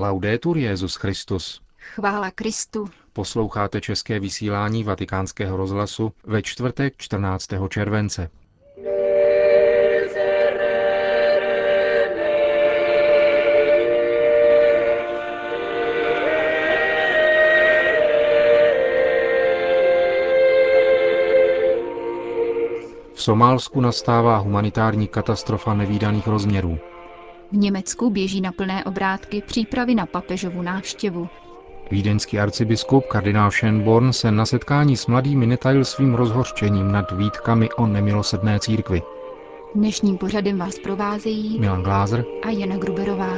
Laudetur Jezus Christus. Chvála Kristu. Posloucháte české vysílání Vatikánského rozhlasu ve čtvrtek 14. července. V Somálsku nastává humanitární katastrofa nevýdaných rozměrů. V Německu běží na plné obrátky přípravy na papežovu návštěvu. Vídeňský arcibiskup kardinál Schönborn se na setkání s mladými netajil svým rozhořčením nad výtkami o nemilosedné církvi. Dnešním pořadem vás provázejí Milan Glázer a Jana Gruberová.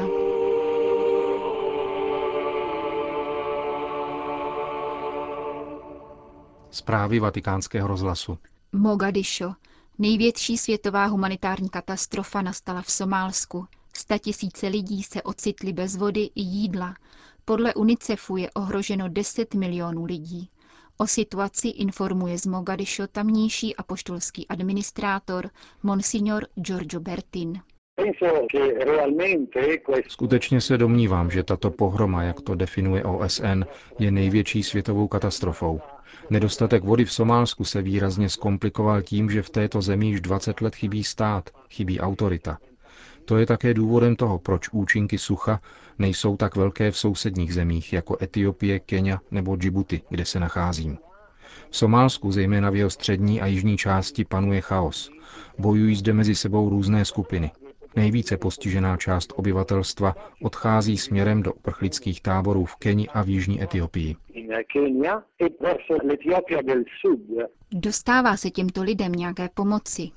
Zprávy vatikánského rozhlasu. Mogadisho. Největší světová humanitární katastrofa nastala v Somálsku. Statisíce lidí se ocitli bez vody i jídla. Podle UNICEFu je ohroženo 10 milionů lidí. O situaci informuje z Mogadisho tamnější apoštolský administrátor Monsignor Giorgio Bertin. Skutečně se domnívám, že tato pohroma, jak to definuje OSN, je největší světovou katastrofou. Nedostatek vody v Somálsku se výrazně zkomplikoval tím, že v této zemi již 20 let chybí stát, chybí autorita. To je také důvodem toho, proč účinky sucha nejsou tak velké v sousedních zemích, jako Etiopie, Kenia nebo Djibouti, kde se nacházím. V Somálsku, zejména v jeho střední a jižní části, panuje chaos. Bojují zde mezi sebou různé skupiny. Nejvíce postižená část obyvatelstva odchází směrem do uprchlických táborů v Keni a v jižní Etiopii. Dostává se těmto lidem nějaké pomoci?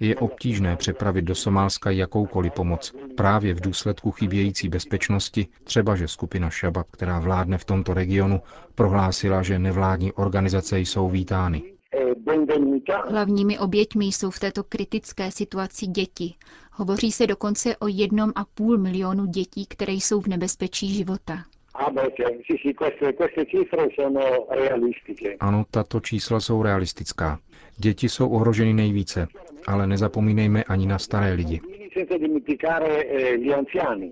Je obtížné přepravit do Somálska jakoukoliv pomoc, právě v důsledku chybějící bezpečnosti, třeba že skupina Shabab, která vládne v tomto regionu, prohlásila, že nevládní organizace jsou vítány. Hlavními oběťmi jsou v této kritické situaci děti. Hovoří se dokonce o jednom a půl milionu dětí, které jsou v nebezpečí života. Ano, tato čísla jsou realistická. Děti jsou ohroženy nejvíce, ale nezapomínejme ani na staré lidi.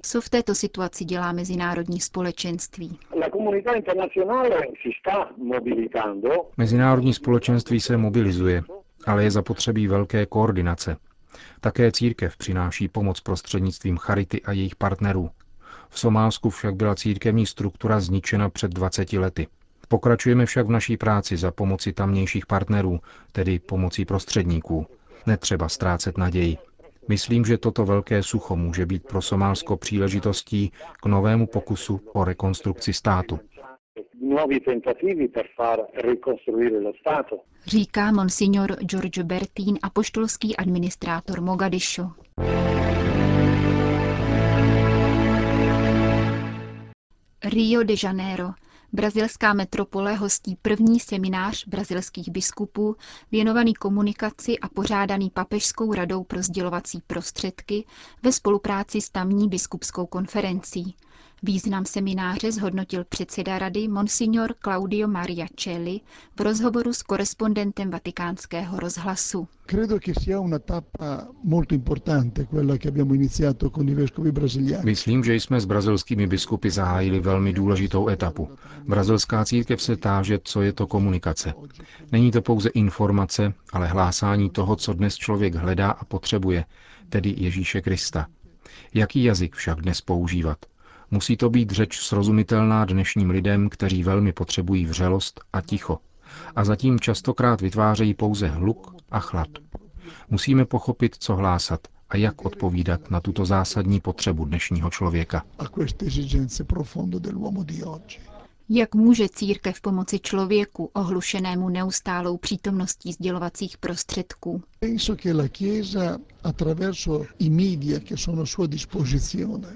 Co v této situaci dělá mezinárodní společenství? Mezinárodní společenství se mobilizuje, ale je zapotřebí velké koordinace. Také církev přináší pomoc prostřednictvím Charity a jejich partnerů. V Somálsku však byla církevní struktura zničena před 20 lety. Pokračujeme však v naší práci za pomoci tamnějších partnerů, tedy pomocí prostředníků. Netřeba ztrácet naději. Myslím, že toto velké sucho může být pro Somálsko příležitostí k novému pokusu o rekonstrukci státu. Říká monsignor Giorgio Bertín, apoštolský administrátor Mogadishu. Rio de Janeiro. Brazilská metropole hostí první seminář brazilských biskupů věnovaný komunikaci a pořádaný Papežskou radou pro sdělovací prostředky ve spolupráci s tamní biskupskou konferencí. Význam semináře zhodnotil předseda rady Monsignor Claudio Maria Celli v rozhovoru s korespondentem vatikánského rozhlasu. Myslím, že jsme s brazilskými biskupy zahájili velmi důležitou etapu. Brazilská církev se táže, co je to komunikace. Není to pouze informace, ale hlásání toho, co dnes člověk hledá a potřebuje, tedy Ježíše Krista. Jaký jazyk však dnes používat? Musí to být řeč srozumitelná dnešním lidem, kteří velmi potřebují vřelost a ticho. A zatím častokrát vytvářejí pouze hluk a chlad. Musíme pochopit, co hlásat a jak odpovídat na tuto zásadní potřebu dnešního člověka. Jak může církev pomoci člověku ohlušenému neustálou přítomností sdělovacích prostředků?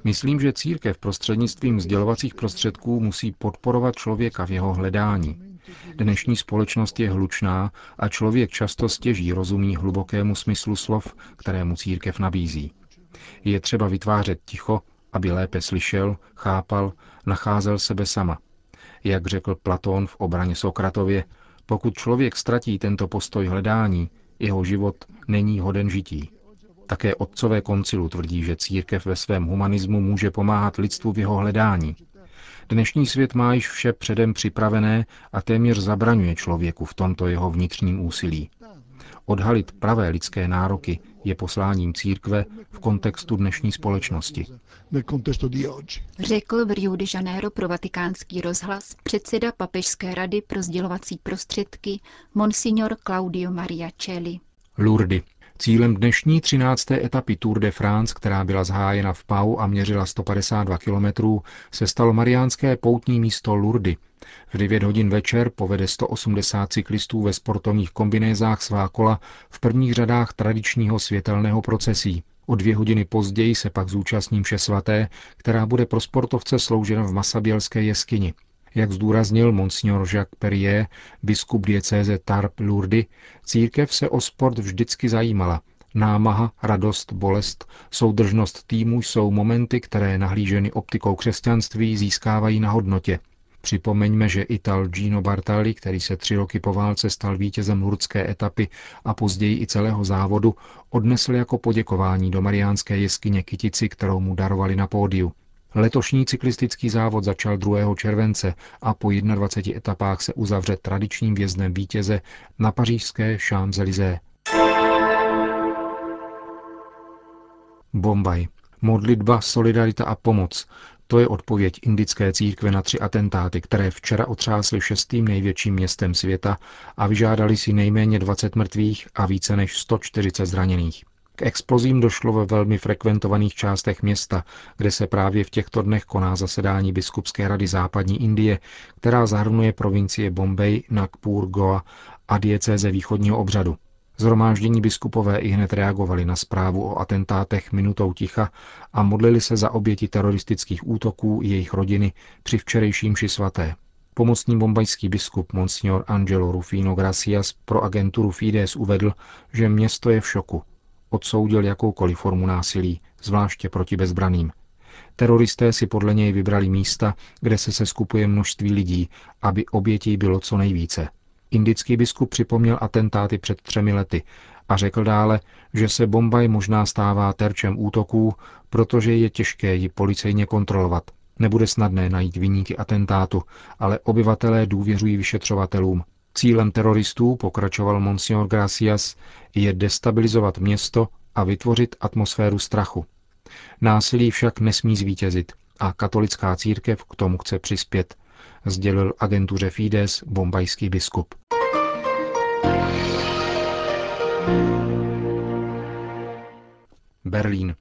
Myslím, že církev prostřednictvím sdělovacích prostředků musí podporovat člověka v jeho hledání. Dnešní společnost je hlučná a člověk často stěží rozumí hlubokému smyslu slov, kterému církev nabízí. Je třeba vytvářet ticho, aby lépe slyšel, chápal, nacházel sebe sama – jak řekl Platón v obraně Sokratově, pokud člověk ztratí tento postoj hledání, jeho život není hoden žití. Také otcové koncilu tvrdí, že církev ve svém humanismu může pomáhat lidstvu v jeho hledání. Dnešní svět má již vše předem připravené a téměř zabraňuje člověku v tomto jeho vnitřním úsilí. Odhalit pravé lidské nároky je posláním církve v kontextu dnešní společnosti. Řekl v Rio de Janeiro pro vatikánský rozhlas předseda Papežské rady pro sdělovací prostředky Monsignor Claudio Maria Celli. Lourdes. Cílem dnešní 13. etapy Tour de France, která byla zhájena v Pau a měřila 152 kilometrů, se stalo mariánské poutní místo Lourdes. V 9 hodin večer povede 180 cyklistů ve sportovních kombinézách svá kola v prvních řadách tradičního světelného procesí. O dvě hodiny později se pak zúčastní mše svaté, která bude pro sportovce sloužena v Masabělské jeskyni. Jak zdůraznil monsignor Jacques Perrier, biskup diecéze Tarp Lourdes, církev se o sport vždycky zajímala. Námaha, radost, bolest, soudržnost týmu jsou momenty, které nahlíženy optikou křesťanství získávají na hodnotě. Připomeňme, že Ital Gino Bartali, který se tři roky po válce stal vítězem lurdské etapy a později i celého závodu, odnesl jako poděkování do mariánské jeskyně kytici, kterou mu darovali na pódiu. Letošní cyklistický závod začal 2. července a po 21 etapách se uzavře tradičním vězdem vítěze na pařížské Champs-Élysées. Bombaj. Modlitba, solidarita a pomoc. To je odpověď indické církve na tři atentáty, které včera otřásly šestým největším městem světa a vyžádali si nejméně 20 mrtvých a více než 140 zraněných. K explozím došlo ve velmi frekventovaných částech města, kde se právě v těchto dnech koná zasedání Biskupské rady západní Indie, která zahrnuje provincie Bombay, Nagpur, Goa a diecéze východního obřadu. Zhromáždění biskupové i hned reagovali na zprávu o atentátech minutou ticha a modlili se za oběti teroristických útoků jejich rodiny při včerejším ši svaté. Pomocný bombajský biskup Monsignor Angelo Rufino Gracias pro agenturu Fides uvedl, že město je v šoku odsoudil jakoukoliv formu násilí, zvláště proti bezbraným. Teroristé si podle něj vybrali místa, kde se seskupuje množství lidí, aby obětí bylo co nejvíce. Indický biskup připomněl atentáty před třemi lety a řekl dále, že se Bombaj možná stává terčem útoků, protože je těžké ji policejně kontrolovat. Nebude snadné najít vyníky atentátu, ale obyvatelé důvěřují vyšetřovatelům Cílem teroristů, pokračoval Monsignor Gracias, je destabilizovat město a vytvořit atmosféru strachu. Násilí však nesmí zvítězit a katolická církev k tomu chce přispět, sdělil agentuře Fides bombajský biskup. Berlín.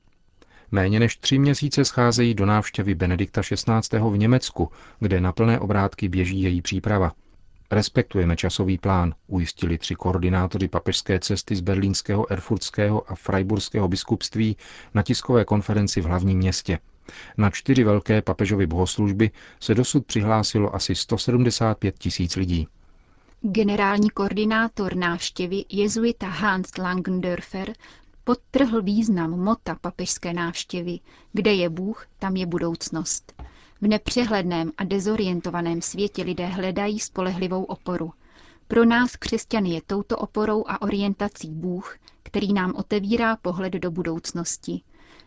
Méně než tři měsíce scházejí do návštěvy Benedikta XVI. v Německu, kde na plné obrátky běží její příprava. Respektujeme časový plán, ujistili tři koordinátoři papežské cesty z berlínského, erfurtského a freiburského biskupství na tiskové konferenci v hlavním městě. Na čtyři velké papežovy bohoslužby se dosud přihlásilo asi 175 tisíc lidí. Generální koordinátor návštěvy jezuita Hans Langendörfer podtrhl význam mota papežské návštěvy, kde je Bůh, tam je budoucnost. V nepřehledném a dezorientovaném světě lidé hledají spolehlivou oporu. Pro nás křesťany je touto oporou a orientací Bůh, který nám otevírá pohled do budoucnosti.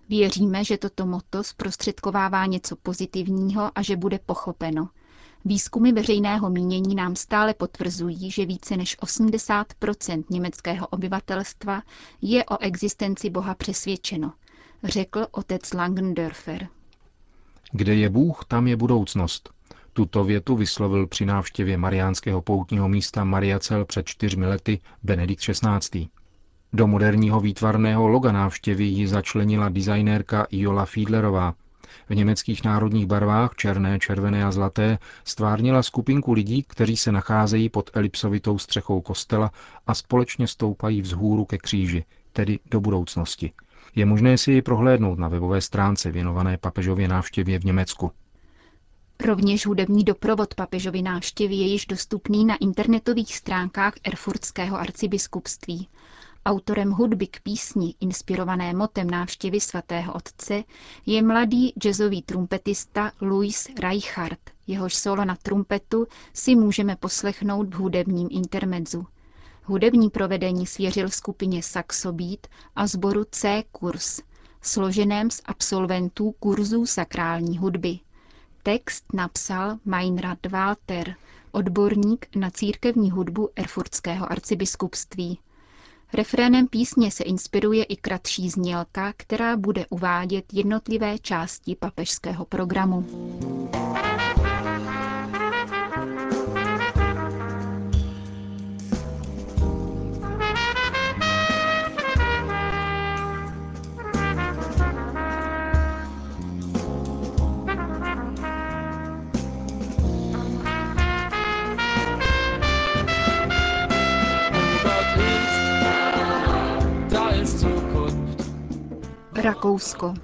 Věříme, že toto moto zprostředkovává něco pozitivního a že bude pochopeno. Výzkumy veřejného mínění nám stále potvrzují, že více než 80% německého obyvatelstva je o existenci Boha přesvědčeno, řekl otec Langendörfer. Kde je Bůh, tam je budoucnost. Tuto větu vyslovil při návštěvě mariánského poutního místa Mariacel před čtyřmi lety Benedikt XVI. Do moderního výtvarného loga návštěvy ji začlenila designérka Jola Fiedlerová. V německých národních barvách černé, červené a zlaté stvárnila skupinku lidí, kteří se nacházejí pod elipsovitou střechou kostela a společně stoupají vzhůru ke kříži, tedy do budoucnosti. Je možné si ji prohlédnout na webové stránce věnované papežově návštěvě v Německu. Rovněž hudební doprovod papežovy návštěvy je již dostupný na internetových stránkách Erfurtského arcibiskupství. Autorem hudby k písni, inspirované motem návštěvy svatého otce, je mladý jazzový trumpetista Louis Reichardt. Jehož solo na trumpetu si můžeme poslechnout v hudebním intermedzu. Hudební provedení svěřil skupině Saxobít a sboru C Kurs, složeném z absolventů kurzů sakrální hudby. Text napsal Meinrad Walter, odborník na církevní hudbu Erfurtského arcibiskupství. Refrénem písně se inspiruje i kratší znělka, která bude uvádět jednotlivé části papežského programu. Rakousko.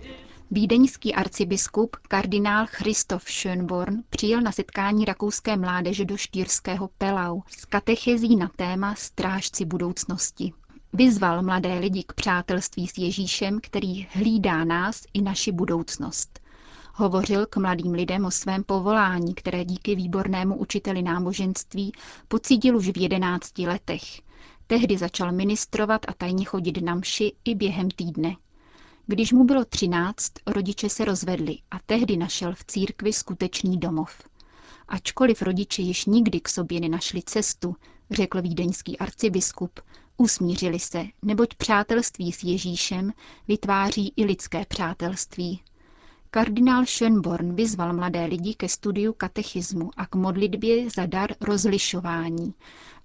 Vídeňský arcibiskup kardinál Christoph Schönborn přijel na setkání rakouské mládeže do štýrského Pelau s katechezí na téma Strážci budoucnosti. Vyzval mladé lidi k přátelství s Ježíšem, který hlídá nás i naši budoucnost. Hovořil k mladým lidem o svém povolání, které díky výbornému učiteli náboženství pocítil už v jedenácti letech. Tehdy začal ministrovat a tajně chodit na mši i během týdne. Když mu bylo třináct, rodiče se rozvedli a tehdy našel v církvi skutečný domov. Ačkoliv rodiče již nikdy k sobě nenašli cestu, řekl vídeňský arcibiskup, usmířili se, neboť přátelství s Ježíšem vytváří i lidské přátelství. Kardinál Schönborn vyzval mladé lidi ke studiu katechismu a k modlitbě za dar rozlišování,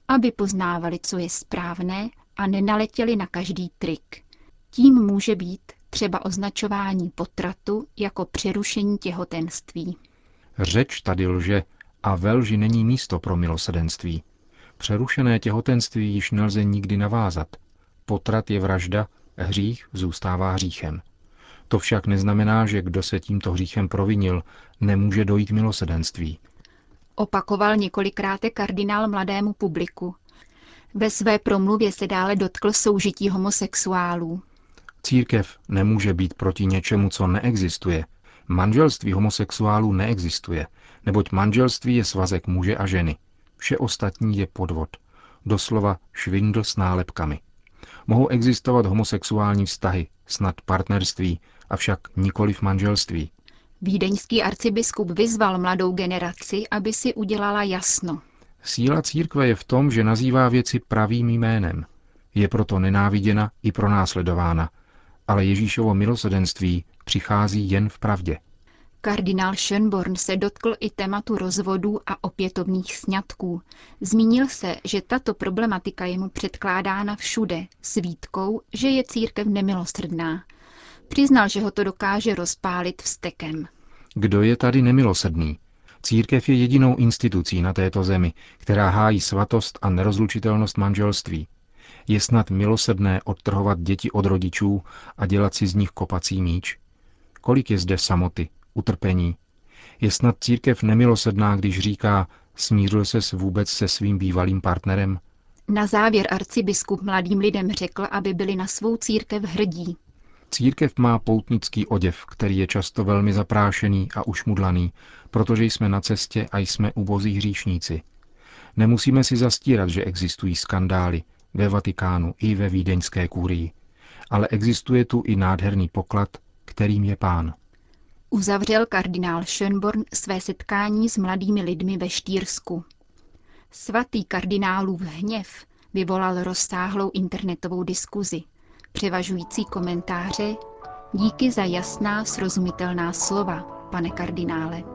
aby poznávali, co je správné a nenaletěli na každý trik. Tím může být třeba označování potratu jako přerušení těhotenství. Řeč tady lže a ve lži není místo pro milosedenství. Přerušené těhotenství již nelze nikdy navázat. Potrat je vražda, hřích zůstává hříchem. To však neznamená, že kdo se tímto hříchem provinil, nemůže dojít milosedenství. Opakoval několikrát kardinál mladému publiku. Ve své promluvě se dále dotkl soužití homosexuálů. Církev nemůže být proti něčemu, co neexistuje. Manželství homosexuálů neexistuje, neboť manželství je svazek muže a ženy. Vše ostatní je podvod. Doslova švindl s nálepkami. Mohou existovat homosexuální vztahy, snad partnerství, avšak nikoli v manželství. Vídeňský arcibiskup vyzval mladou generaci, aby si udělala jasno. Síla církve je v tom, že nazývá věci pravým jménem. Je proto nenáviděna i pronásledována, ale Ježíšovo milosedenství přichází jen v pravdě. Kardinál Schönborn se dotkl i tématu rozvodů a opětovných sňatků. Zmínil se, že tato problematika je mu předkládána všude s výtkou, že je církev nemilosrdná. Přiznal, že ho to dokáže rozpálit vstekem. Kdo je tady nemilosrdný? Církev je jedinou institucí na této zemi, která hájí svatost a nerozlučitelnost manželství. Je snad milosedné odtrhovat děti od rodičů a dělat si z nich kopací míč? Kolik je zde samoty, utrpení? Je snad církev nemilosedná, když říká, smířil se vůbec se svým bývalým partnerem? Na závěr arcibiskup mladým lidem řekl, aby byli na svou církev hrdí. Církev má poutnický oděv, který je často velmi zaprášený a ušmudlaný, protože jsme na cestě a jsme ubozí hříšníci. Nemusíme si zastírat, že existují skandály, ve Vatikánu i ve vídeňské kůrii. Ale existuje tu i nádherný poklad, kterým je pán. Uzavřel kardinál Schönborn své setkání s mladými lidmi ve Štýrsku. Svatý kardinálův hněv vyvolal rozsáhlou internetovou diskuzi, převažující komentáře Díky za jasná, srozumitelná slova, pane kardinále.